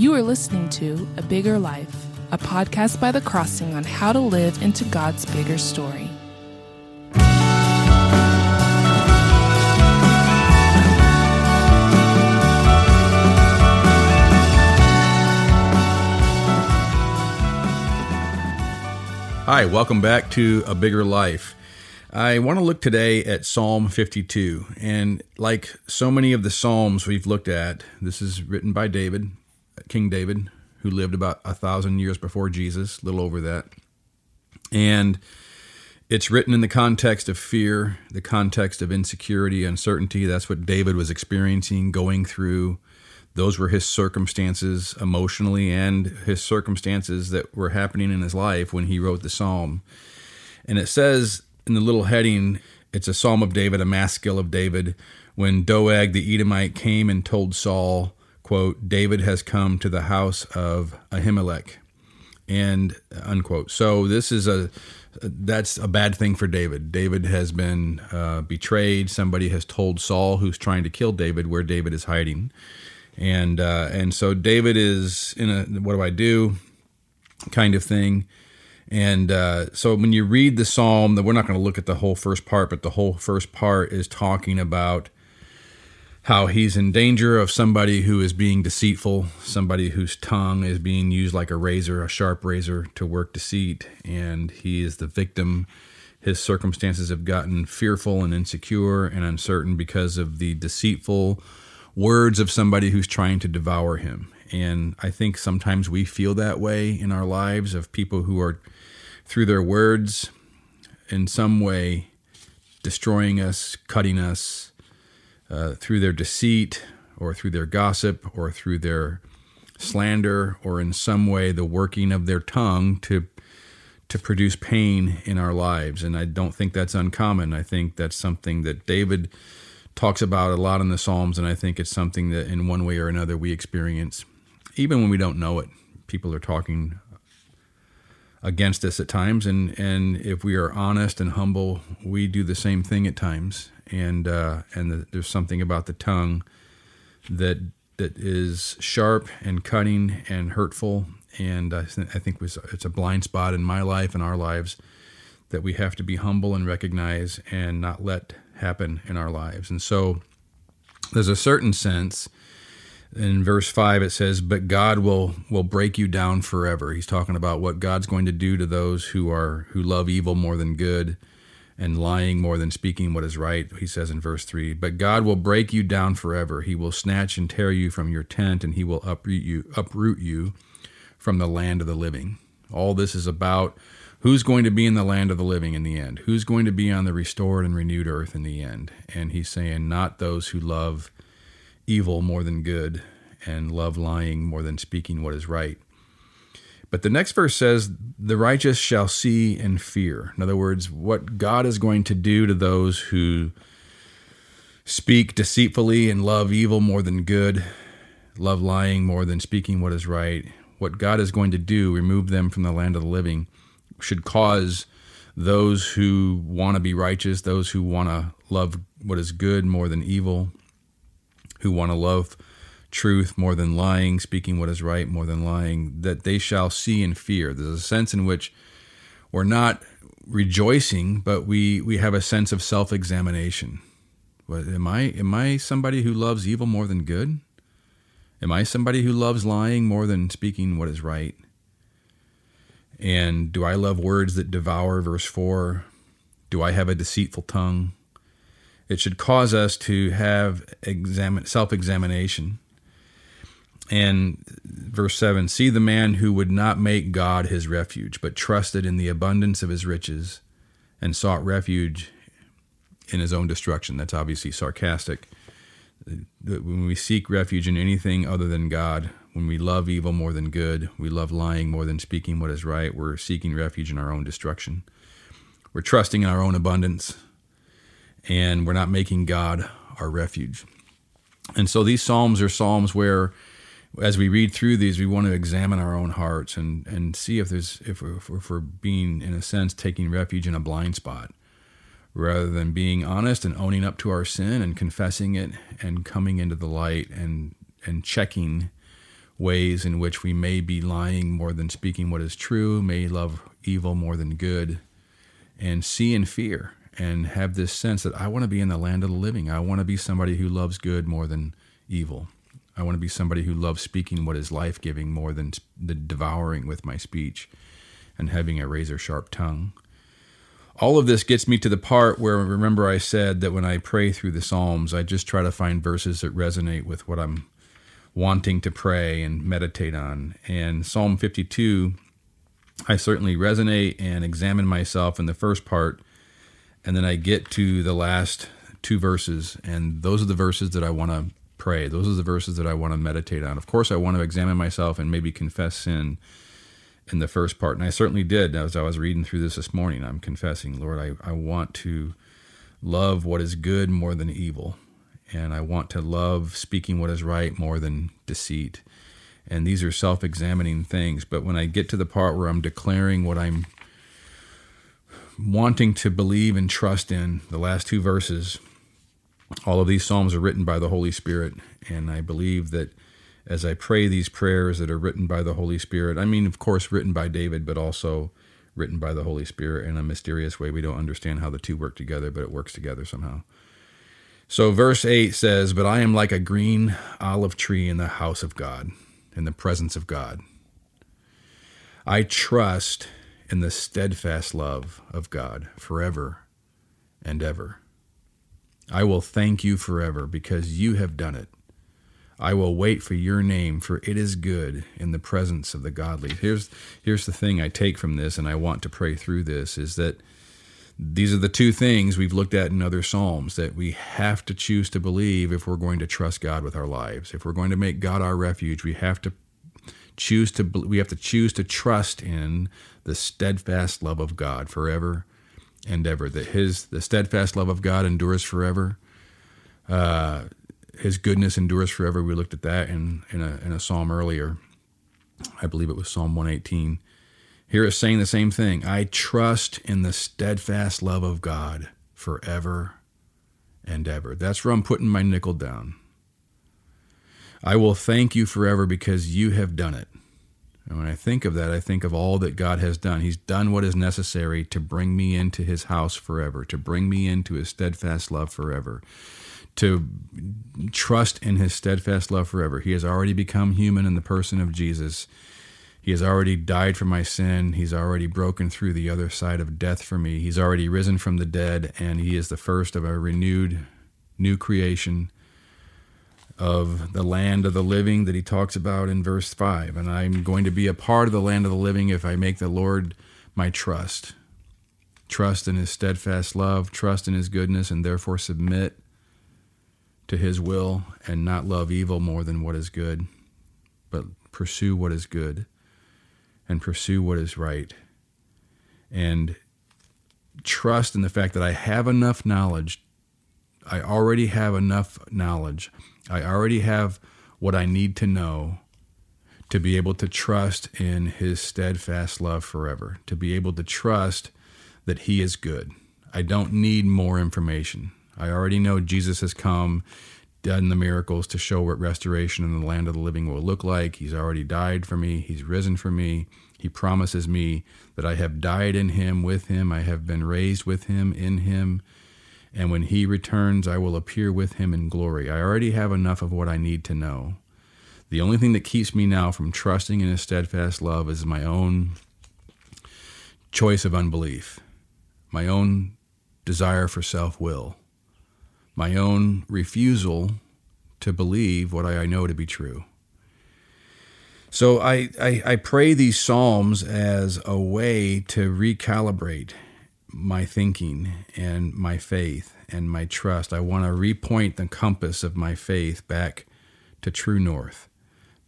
You are listening to A Bigger Life, a podcast by The Crossing on how to live into God's bigger story. Hi, welcome back to A Bigger Life. I want to look today at Psalm 52. And like so many of the Psalms we've looked at, this is written by David, King David, who lived about a thousand years before Jesus, a little over that. And it's written in the context of fear, the context of insecurity, uncertainty. That's what David was experiencing, going through. Those were his circumstances emotionally and his circumstances that were happening in his life when he wrote the psalm. And it says in the little heading, it's a psalm of David, a maskil of David, when Doeg the Edomite came and told Saul, quote, David has come to the house of Ahimelech, and unquote. So this is a that's a bad thing for David. David has been uh, betrayed. Somebody has told Saul, who's trying to kill David, where David is hiding, and uh, and so David is in a what do I do kind of thing. And uh, so when you read the psalm, that we're not going to look at the whole first part, but the whole first part is talking about how he's in danger of somebody who is being deceitful, somebody whose tongue is being used like a razor, a sharp razor to work deceit, and he is the victim. His circumstances have gotten fearful and insecure and uncertain because of the deceitful words of somebody who's trying to devour him. And I think sometimes we feel that way in our lives of people who are, through their words, in some way destroying us, cutting us, uh, through their deceit or through their gossip or through their slander or in some way the working of their tongue to to produce pain in our lives and I don't think that's uncommon. I think that's something that David talks about a lot in the Psalms and I think it's something that in one way or another we experience even when we don't know it. People are talking against us at times and and if we are honest and humble, we do the same thing at times and uh, and the, there's something about the tongue that that is sharp and cutting and hurtful. And I, th- I think was it's a blind spot in my life and our lives that we have to be humble and recognize and not let happen in our lives. And so there's a certain sense in verse 5 it says but god will will break you down forever he's talking about what god's going to do to those who are who love evil more than good and lying more than speaking what is right, he says in verse 3. But God will break you down forever. He will snatch and tear you from your tent, and he will uproot you, uproot you from the land of the living. All this is about who's going to be in the land of the living in the end, who's going to be on the restored and renewed earth in the end. And he's saying, not those who love evil more than good and love lying more than speaking what is right. But the next verse says, The righteous shall see and fear. In other words, what God is going to do to those who speak deceitfully and love evil more than good, love lying more than speaking what is right, what God is going to do, remove them from the land of the living, should cause those who want to be righteous, those who want to love what is good more than evil, who want to love truth more than lying, speaking what is right more than lying, that they shall see and fear. There's a sense in which we're not rejoicing, but we, we have a sense of self examination. Am I, am I somebody who loves evil more than good? Am I somebody who loves lying more than speaking what is right? And do I love words that devour? Verse 4. Do I have a deceitful tongue? It should cause us to have examine, self examination and verse 7 See the man who would not make God his refuge, but trusted in the abundance of his riches and sought refuge in his own destruction. That's obviously sarcastic. When we seek refuge in anything other than God, when we love evil more than good, we love lying more than speaking what is right, we're seeking refuge in our own destruction. We're trusting in our own abundance, and we're not making God our refuge. And so these Psalms are Psalms where as we read through these, we want to examine our own hearts and, and see if there's if we're, if we're being in a sense taking refuge in a blind spot, rather than being honest and owning up to our sin and confessing it and coming into the light and and checking ways in which we may be lying more than speaking what is true, may love evil more than good, and see and fear and have this sense that I want to be in the land of the living. I want to be somebody who loves good more than evil. I want to be somebody who loves speaking what is life giving more than the devouring with my speech and having a razor sharp tongue. All of this gets me to the part where remember I said that when I pray through the Psalms, I just try to find verses that resonate with what I'm wanting to pray and meditate on. And Psalm 52, I certainly resonate and examine myself in the first part. And then I get to the last two verses, and those are the verses that I want to pray. Those are the verses that I want to meditate on. Of course, I want to examine myself and maybe confess sin in the first part. And I certainly did as I was reading through this this morning. I'm confessing, Lord, I, I want to love what is good more than evil. And I want to love speaking what is right more than deceit. And these are self examining things. But when I get to the part where I'm declaring what I'm wanting to believe and trust in, the last two verses, all of these Psalms are written by the Holy Spirit. And I believe that as I pray these prayers that are written by the Holy Spirit. I mean, of course, written by David, but also written by the Holy Spirit in a mysterious way. We don't understand how the two work together, but it works together somehow. So, verse 8 says, But I am like a green olive tree in the house of God, in the presence of God. I trust in the steadfast love of God forever and ever. I will thank you forever because you have done it. I will wait for your name, for it is good in the presence of the godly. Here's here's the thing I take from this, and I want to pray through this, is that these are the two things we've looked at in other Psalms that we have to choose to believe if we're going to trust God with our lives. If we're going to make God our refuge, we have to choose to we have to choose to trust in the steadfast love of God forever and ever. That His the steadfast love of God endures forever. Uh, his goodness endures forever. We looked at that in, in, a, in a psalm earlier. I believe it was Psalm 118. Here is saying the same thing. I trust in the steadfast love of God forever and ever. That's where I'm putting my nickel down. I will thank you forever because you have done it. And when I think of that, I think of all that God has done. He's done what is necessary to bring me into his house forever, to bring me into his steadfast love forever to trust in his steadfast love forever. He has already become human in the person of Jesus. He has already died for my sin. He's already broken through the other side of death for me. He's already risen from the dead, and he is the first of a renewed new creation of the land of the living that he talks about in verse 5. And I'm going to be a part of the land of the living if I make the Lord my trust. Trust in his steadfast love, trust in his goodness, and therefore submit to his will and not love evil more than what is good, but pursue what is good and pursue what is right. And trust in the fact that I have enough knowledge. I already have enough knowledge. I already have what I need to know to be able to trust in his steadfast love forever, to be able to trust that he is good. I don't need more information. I already know Jesus has come, done the miracles to show what restoration in the land of the living will look like. He's already died for me, He's risen for me. He promises me that I have died in Him, with Him, I have been raised with Him, in Him. And when He returns, I will appear with Him in glory. I already have enough of what I need to know. The only thing that keeps me now from trusting in His steadfast love is my own choice of unbelief, my own desire for self will my own refusal to believe what I know to be true. So I, I, I, pray these Psalms as a way to recalibrate my thinking and my faith and my trust. I want to repoint the compass of my faith back to true north,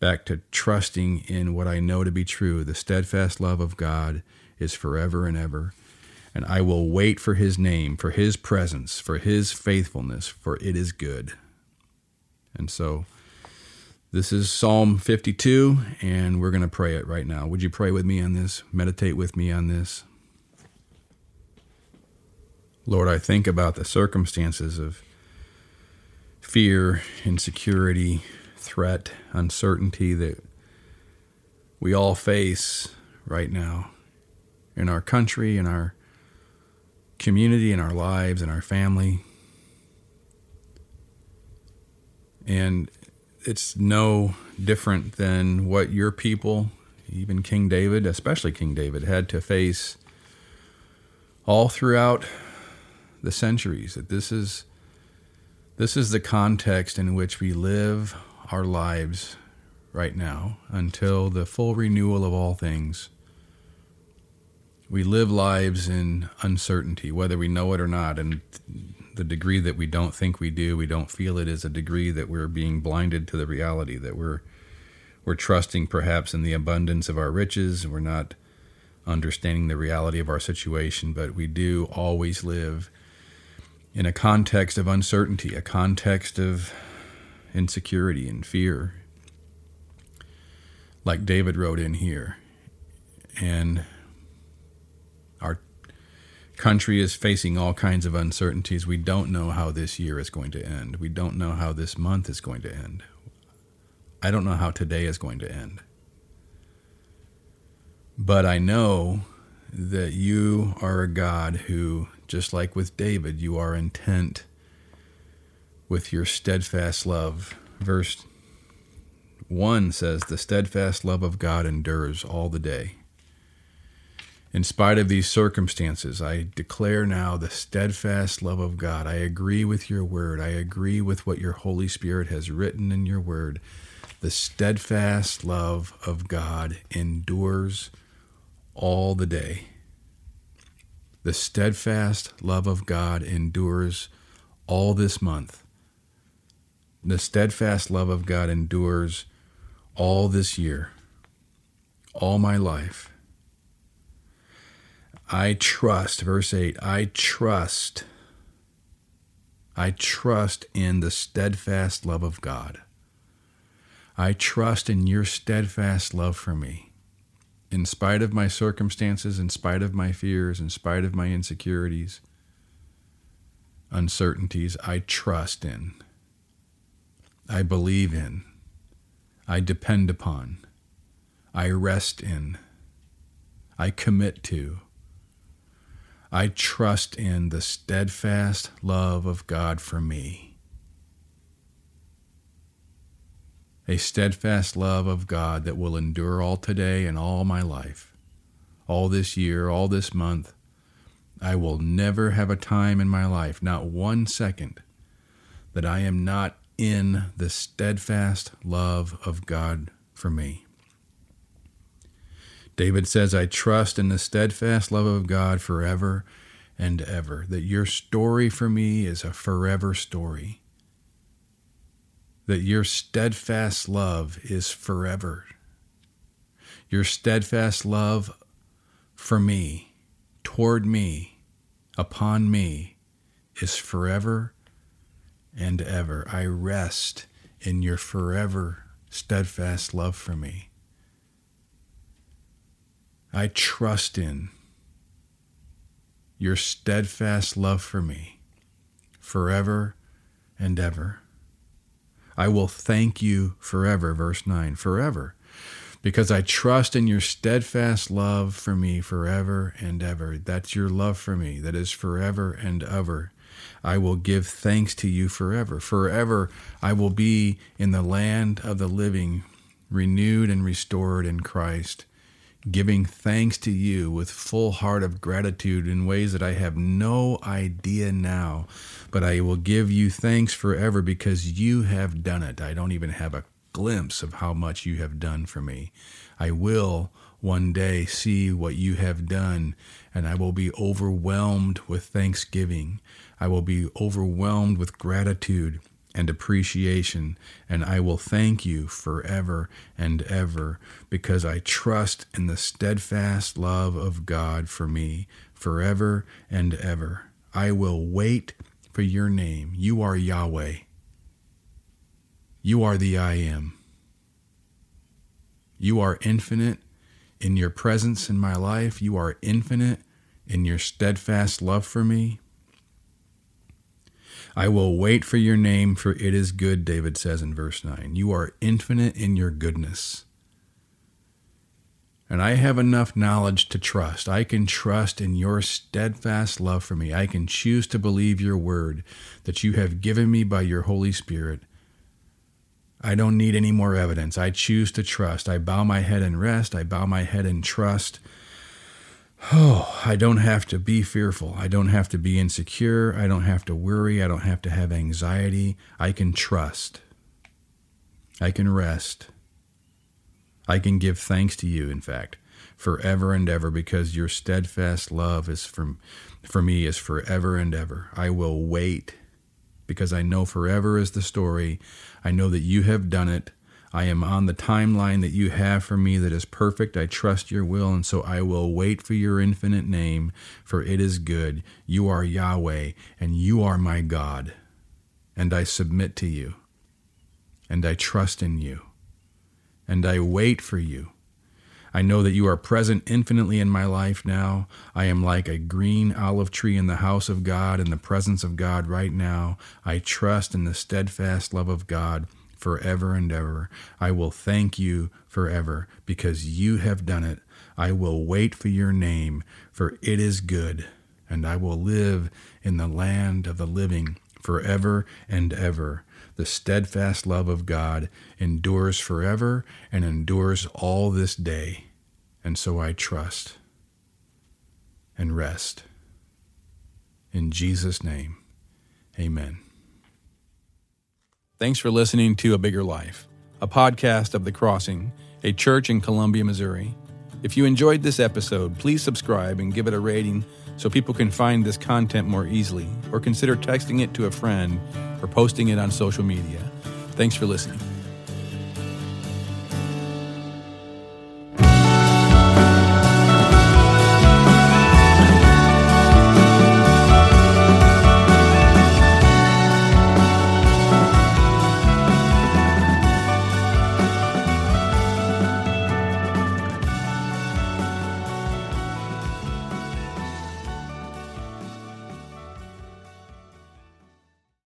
back to trusting in what I know to be true. The steadfast love of God is forever and ever and I will wait for his name, for his presence, for his faithfulness, for it is good. And so this is Psalm 52, and we're going to pray it right now. Would you pray with me on this? Meditate with me on this? Lord, I think about the circumstances of fear, insecurity, threat, uncertainty that we all face right now in our country, in our community, in our lives, in our family. And it's no different than what your people, even King David, especially King David, had to face all throughout the centuries. That this is this is the context in which we live our lives right now until the full renewal of all things. We live lives in uncertainty, whether we know it or not. And the degree that we don't think we do, we don't feel it, is a degree that we're being blinded to the reality that we're we're trusting perhaps in the abundance of our riches. We're not understanding the reality of our situation, but we do always live in a context of uncertainty, a context of insecurity and fear, like David wrote in here. And our country is facing all kinds of uncertainties. We don't know how this year is going to end. We don't know how this month is going to end. I don't know how today is going to end. But I know that you are a God who, just like with David, you are intent with your steadfast love. Verse 1 says, The steadfast love of God endures all the day. In spite of these circumstances, I declare now the steadfast love of God. I agree with your word. I agree with what your Holy Spirit has written in your word. The steadfast love of God endures all the day. The steadfast love of God endures all this month. The steadfast love of God endures all this year, all my life. I trust, verse 8, I trust, I trust in the steadfast love of God. I trust in your steadfast love for me in spite of my circumstances, in spite of my fears, in spite of my insecurities, uncertainties, I trust in, I believe in, I depend upon, I rest in, I commit to. I trust in the steadfast love of God for me. A steadfast love of God that will endure all today and all my life, all this year, all this month. I will never have a time in my life, not one second, that I am not in the steadfast love of God for me. David says, I trust in the steadfast love of God forever and ever, that your story for me is a forever story that your steadfast love is forever. Your steadfast love for me, toward me, upon me, is forever and ever. I rest in your forever steadfast love for me. I trust in your steadfast love for me forever and ever. I will thank you forever. Verse 9, forever. Because I trust in your steadfast love for me forever and ever. That's your love for me. That is forever and ever. I will give thanks to you forever. Forever I will be in the land of the living, renewed and restored in Christ giving thanks to you with full heart of gratitude in ways that I have no idea now, but I will give you thanks forever because you have done it. I don't even have a glimpse of how much you have done for me. I will one day see what you have done, and I will be overwhelmed with thanksgiving. I will be overwhelmed with gratitude and appreciation, and I will thank you forever and ever because I trust in the steadfast love of God for me forever and ever. I will wait for your name. You are Yahweh. You are the I am. You are infinite in your presence in my life. You are infinite in your steadfast love for me. I will wait for your name, for it is good, David says in verse 9. You are infinite in your goodness. And I have enough knowledge to trust. I can trust in your steadfast love for me. I can choose to believe your word that you have given me by your Holy Spirit. I don't need any more evidence. I choose to trust. I bow my head and rest. I bow my head and trust. Oh, I don't have to be fearful. I don't have to be insecure. I don't have to worry. I don't have to have anxiety. I can trust. I can rest. I can give thanks to you, in fact, forever and ever, because your steadfast love is from for me is forever and ever. I will wait because I know forever is the story. I know that you have done it. I am on the timeline that you have for me that is perfect. I trust your will, and so I will wait for your infinite name, for it is good. You are Yahweh, and you are my God. And I submit to you, and I trust in you and I wait for you. I know that you are present infinitely in my life now. I am like a green olive tree in the house of God, in the presence of God right now. I trust in the steadfast love of God forever and ever. I will thank you forever because you have done it. I will wait for your name, for it is good, and I will live in the land of the living forever and ever. The steadfast love of God endures forever and endures all this day. And so I trust and rest. In Jesus' name, amen. Thanks for listening to A Bigger Life, a podcast of The Crossing, a church in Columbia, Missouri. If you enjoyed this episode, please subscribe and give it a rating so people can find this content more easily, or consider texting it to a friend or posting it on social media. Thanks for listening.